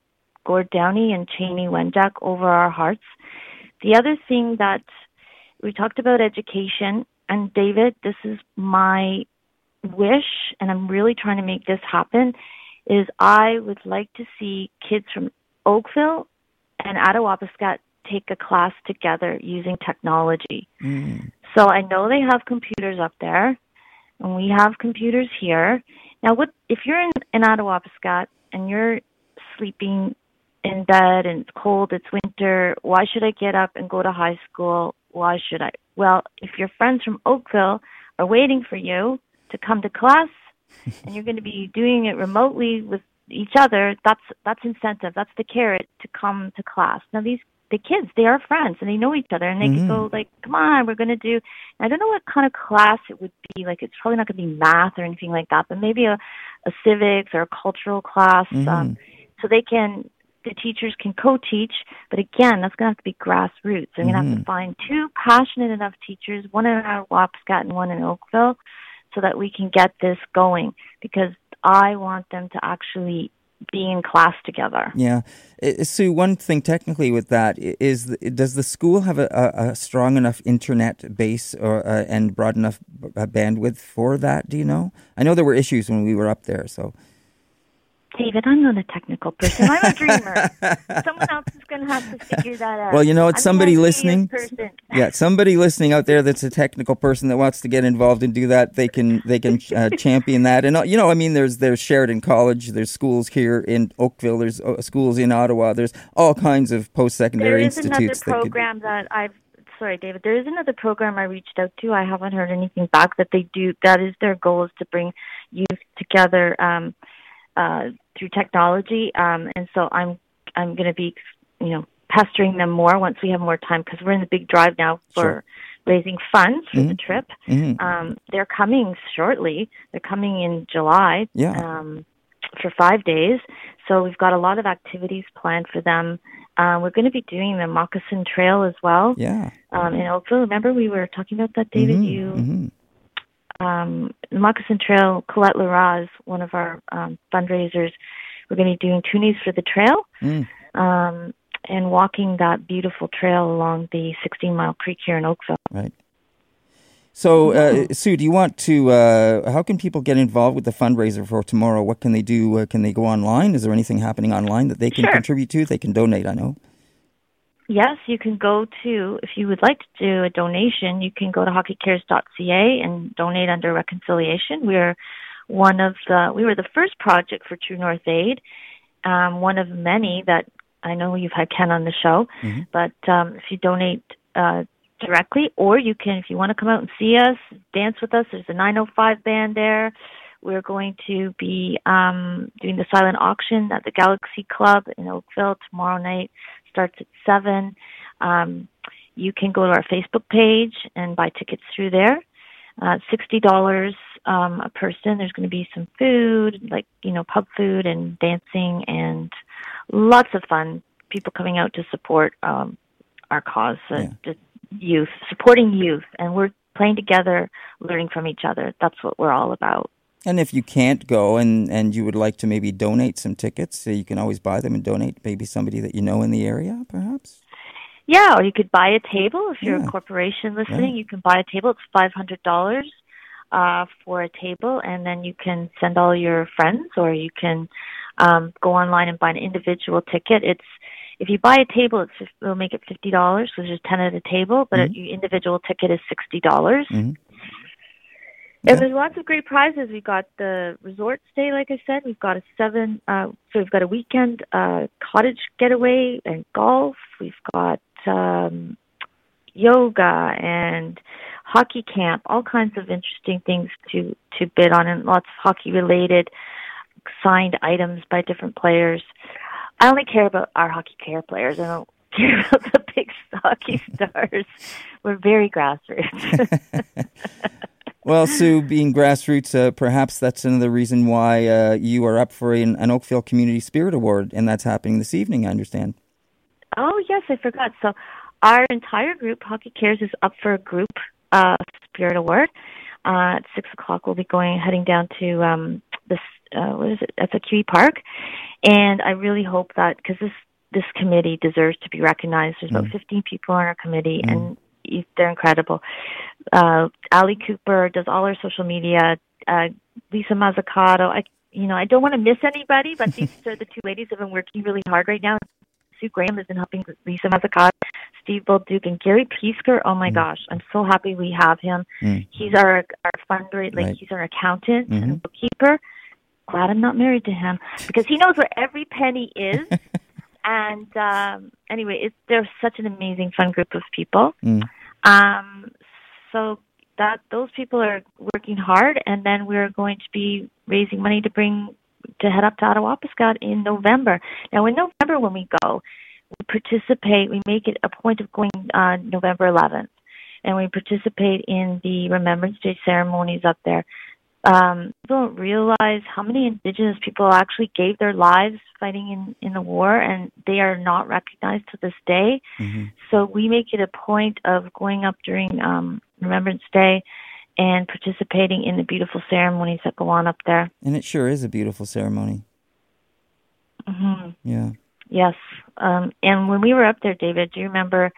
Gord Downie and Chanie Wenjack over our hearts. The other thing that we talked about education, and David, this is my wish, and I'm really trying to make this happen, is I would like to see kids from Oakville and Attawapiskat take a class together using technology. Mm. So I know they have computers up there, and we have computers here. Now, what if you're in, in Attawapiskat and you're sleeping in bed and it's cold, it's winter, why should I get up and go to high school? Why should I? Well, if your friends from Oakville are waiting for you to come to class and you're going to be doing it remotely with each other, that's that's incentive. That's the carrot to come to class. Now these the kids, they are friends and they know each other and they mm-hmm. can go like, come on, we're going to do, I don't know what kind of class it would be. Like it's probably not going to be math or anything like that, but maybe a, a civics or a cultural class. Mm-hmm. Um, so they can, the teachers can co-teach, but again, that's going to have to be grassroots. They're going to have to mm-hmm. find two passionate enough teachers, one in Attawapiskat and one in Oakville, so that we can get this going because I want them to actually be in class together. Yeah. Sue, one thing technically with that is does the school have a, a strong enough internet base or uh, and broad enough bandwidth for that? Do you know? I know there were issues when we were up there, so. David, I'm not a technical person. I'm a dreamer. Someone else is going to have to figure that out. Well, you know, it's somebody listening. yeah, somebody listening out there that's a technical person that wants to get involved and do that. They can they can uh, champion that. And uh, you know, I mean, there's there's Sheridan College, there's schools here in Oakville, there's uh, schools in Ottawa, there's all kinds of post secondary institutes. There is another program that, could... that I've sorry, David. There is another program I reached out to. I haven't heard anything back that they do. That is their goal is to bring youth together. Um, uh, through technology. Um, and so I'm I'm going to be you know pestering them more once we have more time because we're in the big drive now for sure. raising funds for mm-hmm. the trip. Mm-hmm. Um, they're coming shortly. They're coming in July. Yeah. Um, for five days. So we've got a lot of activities planned for them. Uh, we're going to be doing the Moccasin Trail as well. Yeah. Um, in Oakville. Remember we were talking about that, David? Mm-hmm. You mm-hmm um, the Moccasin Trail, Colette Laraz, one of our um, fundraisers, we're going to be doing toonies for the trail mm. um, and walking that beautiful trail along the 16 Mile Creek here in Oakville. Right. So, uh, Sue, do you want to? Uh, how can people get involved with the fundraiser for tomorrow? What can they do? Uh, can they go online? Is there anything happening online that they can sure. contribute to? They can donate. I know. Yes, you can go to, if you would like to do a donation, you can go to hockeycares.ca and donate under reconciliation. We're one of the, we were the first project for True North Aid, um, one of many that I know you've had Ken on the show, mm-hmm. but um, if you donate uh, directly, or you can, if you want to come out and see us, dance with us, there's a 905 band there. We're going to be um, doing the silent auction at the Galaxy Club in Oakville tomorrow night starts at 7. Um, you can go to our Facebook page and buy tickets through there. Uh, $60 um, a person. There's going to be some food, like, you know, pub food and dancing and lots of fun. People coming out to support um, our cause, uh, yeah. youth, supporting youth. And we're playing together, learning from each other. That's what we're all about. And if you can't go and, and you would like to maybe donate some tickets, so you can always buy them and donate maybe somebody that you know in the area, perhaps? Yeah, or you could buy a table. If you're yeah. a corporation listening, yeah. you can buy a table. It's $500 uh, for a table, and then you can send all your friends, or you can um, go online and buy an individual ticket. It's if you buy a table, it's it'll make it fifty dollars because there's ten at a table, but mm-hmm. your individual ticket is sixty dollars. Mm-hmm. Yeah. And there's lots of great prizes. We've got the resort stay, like I said. We've got a seven, uh, so we've got a weekend uh, cottage getaway and golf. We've got um, yoga and hockey camp, all kinds of interesting things to to bid on, and lots of hockey related signed items by different players. I only care about our hockey care players. I don't care about the big hockey stars. We're very grassroots. well, Sue, being grassroots, uh, perhaps that's another reason why uh, you are up for an, an Oakville Community Spirit Award, and that's happening this evening, I understand. Oh, yes, I forgot. So, our entire group, Hockey Cares, is up for a group uh, Spirit Award. Uh, at six o'clock, we'll be going heading down to um, this. Uh, what is it? That's a QE Park, and I really hope that because this this committee deserves to be recognized. There's mm. about 15 people on our committee, mm. and they're incredible. Uh, Ali Cooper does all our social media. Uh, Lisa Mazzucato. I, you know, I don't want to miss anybody, but these are the two ladies that have been working really hard right now. Sue Graham has been helping Lisa Mazzucato, Steve Bolduc, and Gary Piesker. Oh my mm. gosh, I'm so happy we have him. Mm. He's our our fundraiser, like right. he's our accountant mm-hmm. and bookkeeper. Glad I'm not married to him because he knows where every penny is. and um, anyway, it's, they're such an amazing, fun group of people. Mm. Um, so that those people are working hard, and then we're going to be raising money to bring to head up to Ottawa, Attawapiskat in November. Now, in November, when we go, we participate. We make it a point of going uh, November 11th, and we participate in the Remembrance Day ceremonies up there um, people don't realize how many Indigenous people actually gave their lives fighting in, in the war, and they are not recognized to this day. Mm-hmm. So we make it a point of going up during um, Remembrance Day and participating in the beautiful ceremonies that go on up there. And it sure is a beautiful ceremony. Mm-hmm. Yeah. Yes. Um, and when we were up there, David, do you remember?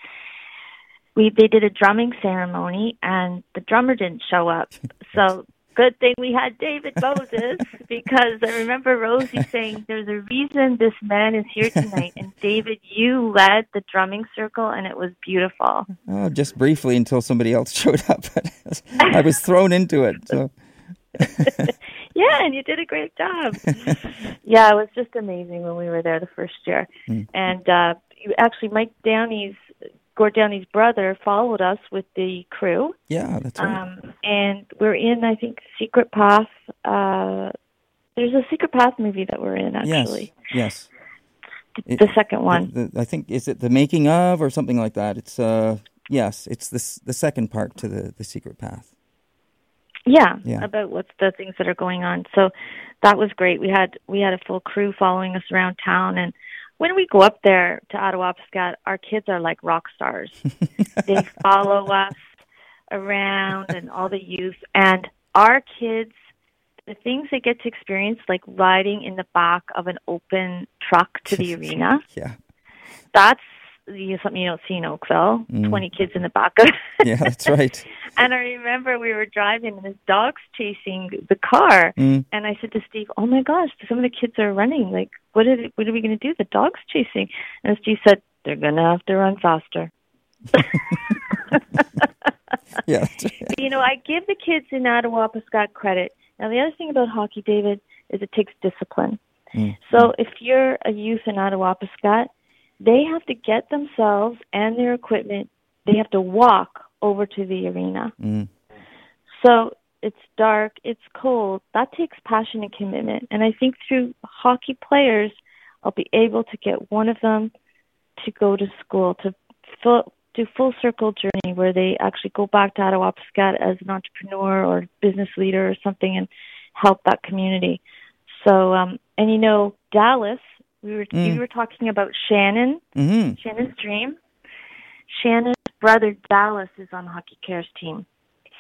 We they did a drumming ceremony, and the drummer didn't show up. So good thing we had David Moses because I remember Rosie saying there's a reason this man is here tonight. And David, you led the drumming circle and it was beautiful. Oh, just briefly until somebody else showed up. I was thrown into it. So. yeah, and you did a great job. yeah, it was just amazing when we were there the first year. Mm. And uh, actually, Mike Downie's Gord Downie's brother followed us with the crew. Yeah, that's right. Um, and we're in, I think, Secret Path. Uh, there's a Secret Path movie that we're in, actually. Yes. Yes. The, the second one. The, the, I think is it the making of or something like that. It's uh yes, it's this the second part to the the Secret Path. Yeah, yeah, about what's the things that are going on. So that was great. We had we had a full crew following us around town and when we go up there to Attawapiskat, our kids are like rock stars. they follow us around and all the youth. And our kids, the things they get to experience, like riding in the back of an open truck to the arena. yeah. That's you something you don't see in Oakville. Mm. Twenty kids in the back of. yeah, that's right. and I remember we were driving and this dog's chasing the car, mm. and I said to Steve, "Oh my gosh, some of the kids are running. Like, what are what are we going to do? The dog's chasing." And Steve said, "They're going to have to run faster." yeah, right. you know, I give the kids in Ottawa Attawapiskat credit. Now, the other thing about hockey, David, is it takes discipline. Mm. So, if you're a youth in Ottawa Attawapiskat they have to get themselves and their equipment, they have to walk over to the arena. Mm. So it's dark, it's cold. That takes passion and commitment. And I think through hockey players, I'll be able to get one of them to go to school, to full, do full circle journey where they actually go back to Attawapiskat as an entrepreneur or business leader or something and help that community. So, um, and you know, Dallas we were mm. we were talking about Shannen, mm-hmm. Shannen's dream. Shannen's brother Dallas is on Hockey Cares team.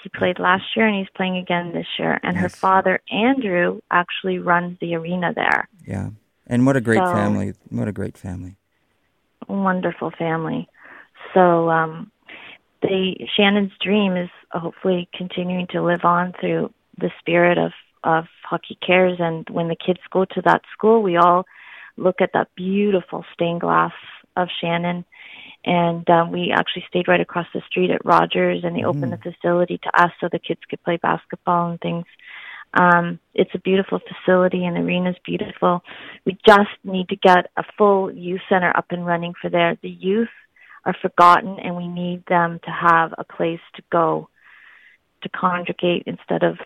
He played last year and he's playing again this year. And yes. her father Andrew actually runs the arena there. Yeah, and what a great so, family! What a great family! Wonderful family. So um, the Shannen's dream is hopefully continuing to live on through the spirit of of Hockey Cares. And when the kids go to that school, we all look at that beautiful stained glass of Shannen. And um, we actually stayed right across the street at Rogers, and they mm-hmm. opened the facility to us so the kids could play basketball and things. Um, it's a beautiful facility, and the arena's beautiful. We just need to get a full youth center up and running for there. The youth are forgotten, and we need them to have a place to go to congregate instead of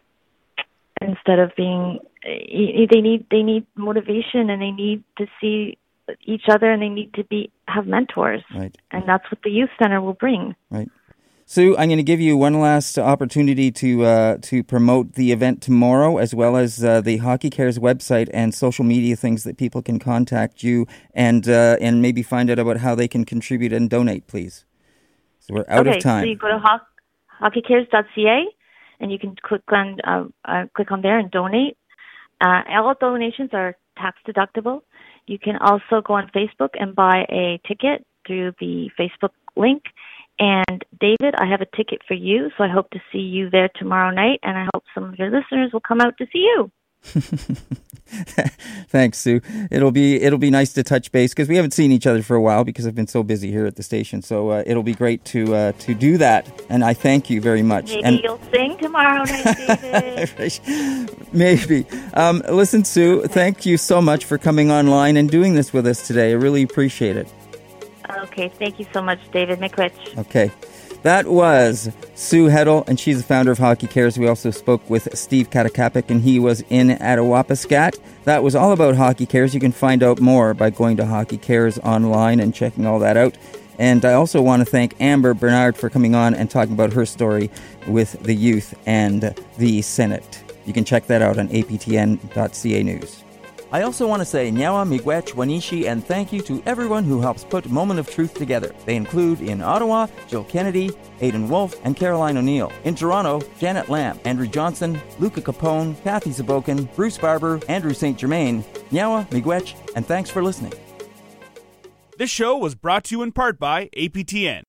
instead of being they need they need motivation and they need to see each other and they need to be have mentors right and that's what the youth center will bring right Sue, I'm going to give you one last opportunity to uh, to promote the event tomorrow, as well as uh, the Hockey Cares website and social media things that people can contact you and uh, and maybe find out about how they can contribute and donate, please. So we're out okay, of time. So you go to ho- hockeycares.ca and you can click on uh, uh, click on there and donate. Uh, all donations are tax deductible. You can also go on Facebook and buy a ticket through the Facebook link and David, I have a ticket for you, so I hope to see you there tomorrow night, and I hope some of your listeners will come out to see you. Thanks, Sue. It'll be it'll be nice to touch base because we haven't seen each other for a while because I've been so busy here at the station. So uh, it'll be great to uh, to do that, and I thank you very much. Maybe and you'll sing tomorrow night, David. Maybe. Um, listen, Sue. Thank you so much for coming online and doing this with us today. I really appreciate it. Okay, thank you so much, David McRitch. Okay. That was Sue Heddle, and she's the founder of Hockey Cares. We also spoke with Steve Kataquapit, and he was in Attawapiskat. That was all about Hockey Cares. You can find out more by going to Hockey Cares online and checking all that out. And I also want to thank Amber Bernard for coming on and talking about her story with the youth and the Senate. You can check that out on aptn.ca news. I also want to say Nyawa Miigwech Wanishi and thank you to everyone who helps put Moment of Truth together. They include in Ottawa, Jill Kennedy, Aidan Wolf, and Caroline O'Neill. In Toronto, Janet Lamb, Andrew Johnson, Luca Capone, Kathy Zabokin, Bruce Barber, Andrew St. Germain, Nyawa Miigwech, and thanks for listening. This show was brought to you in part by APTN.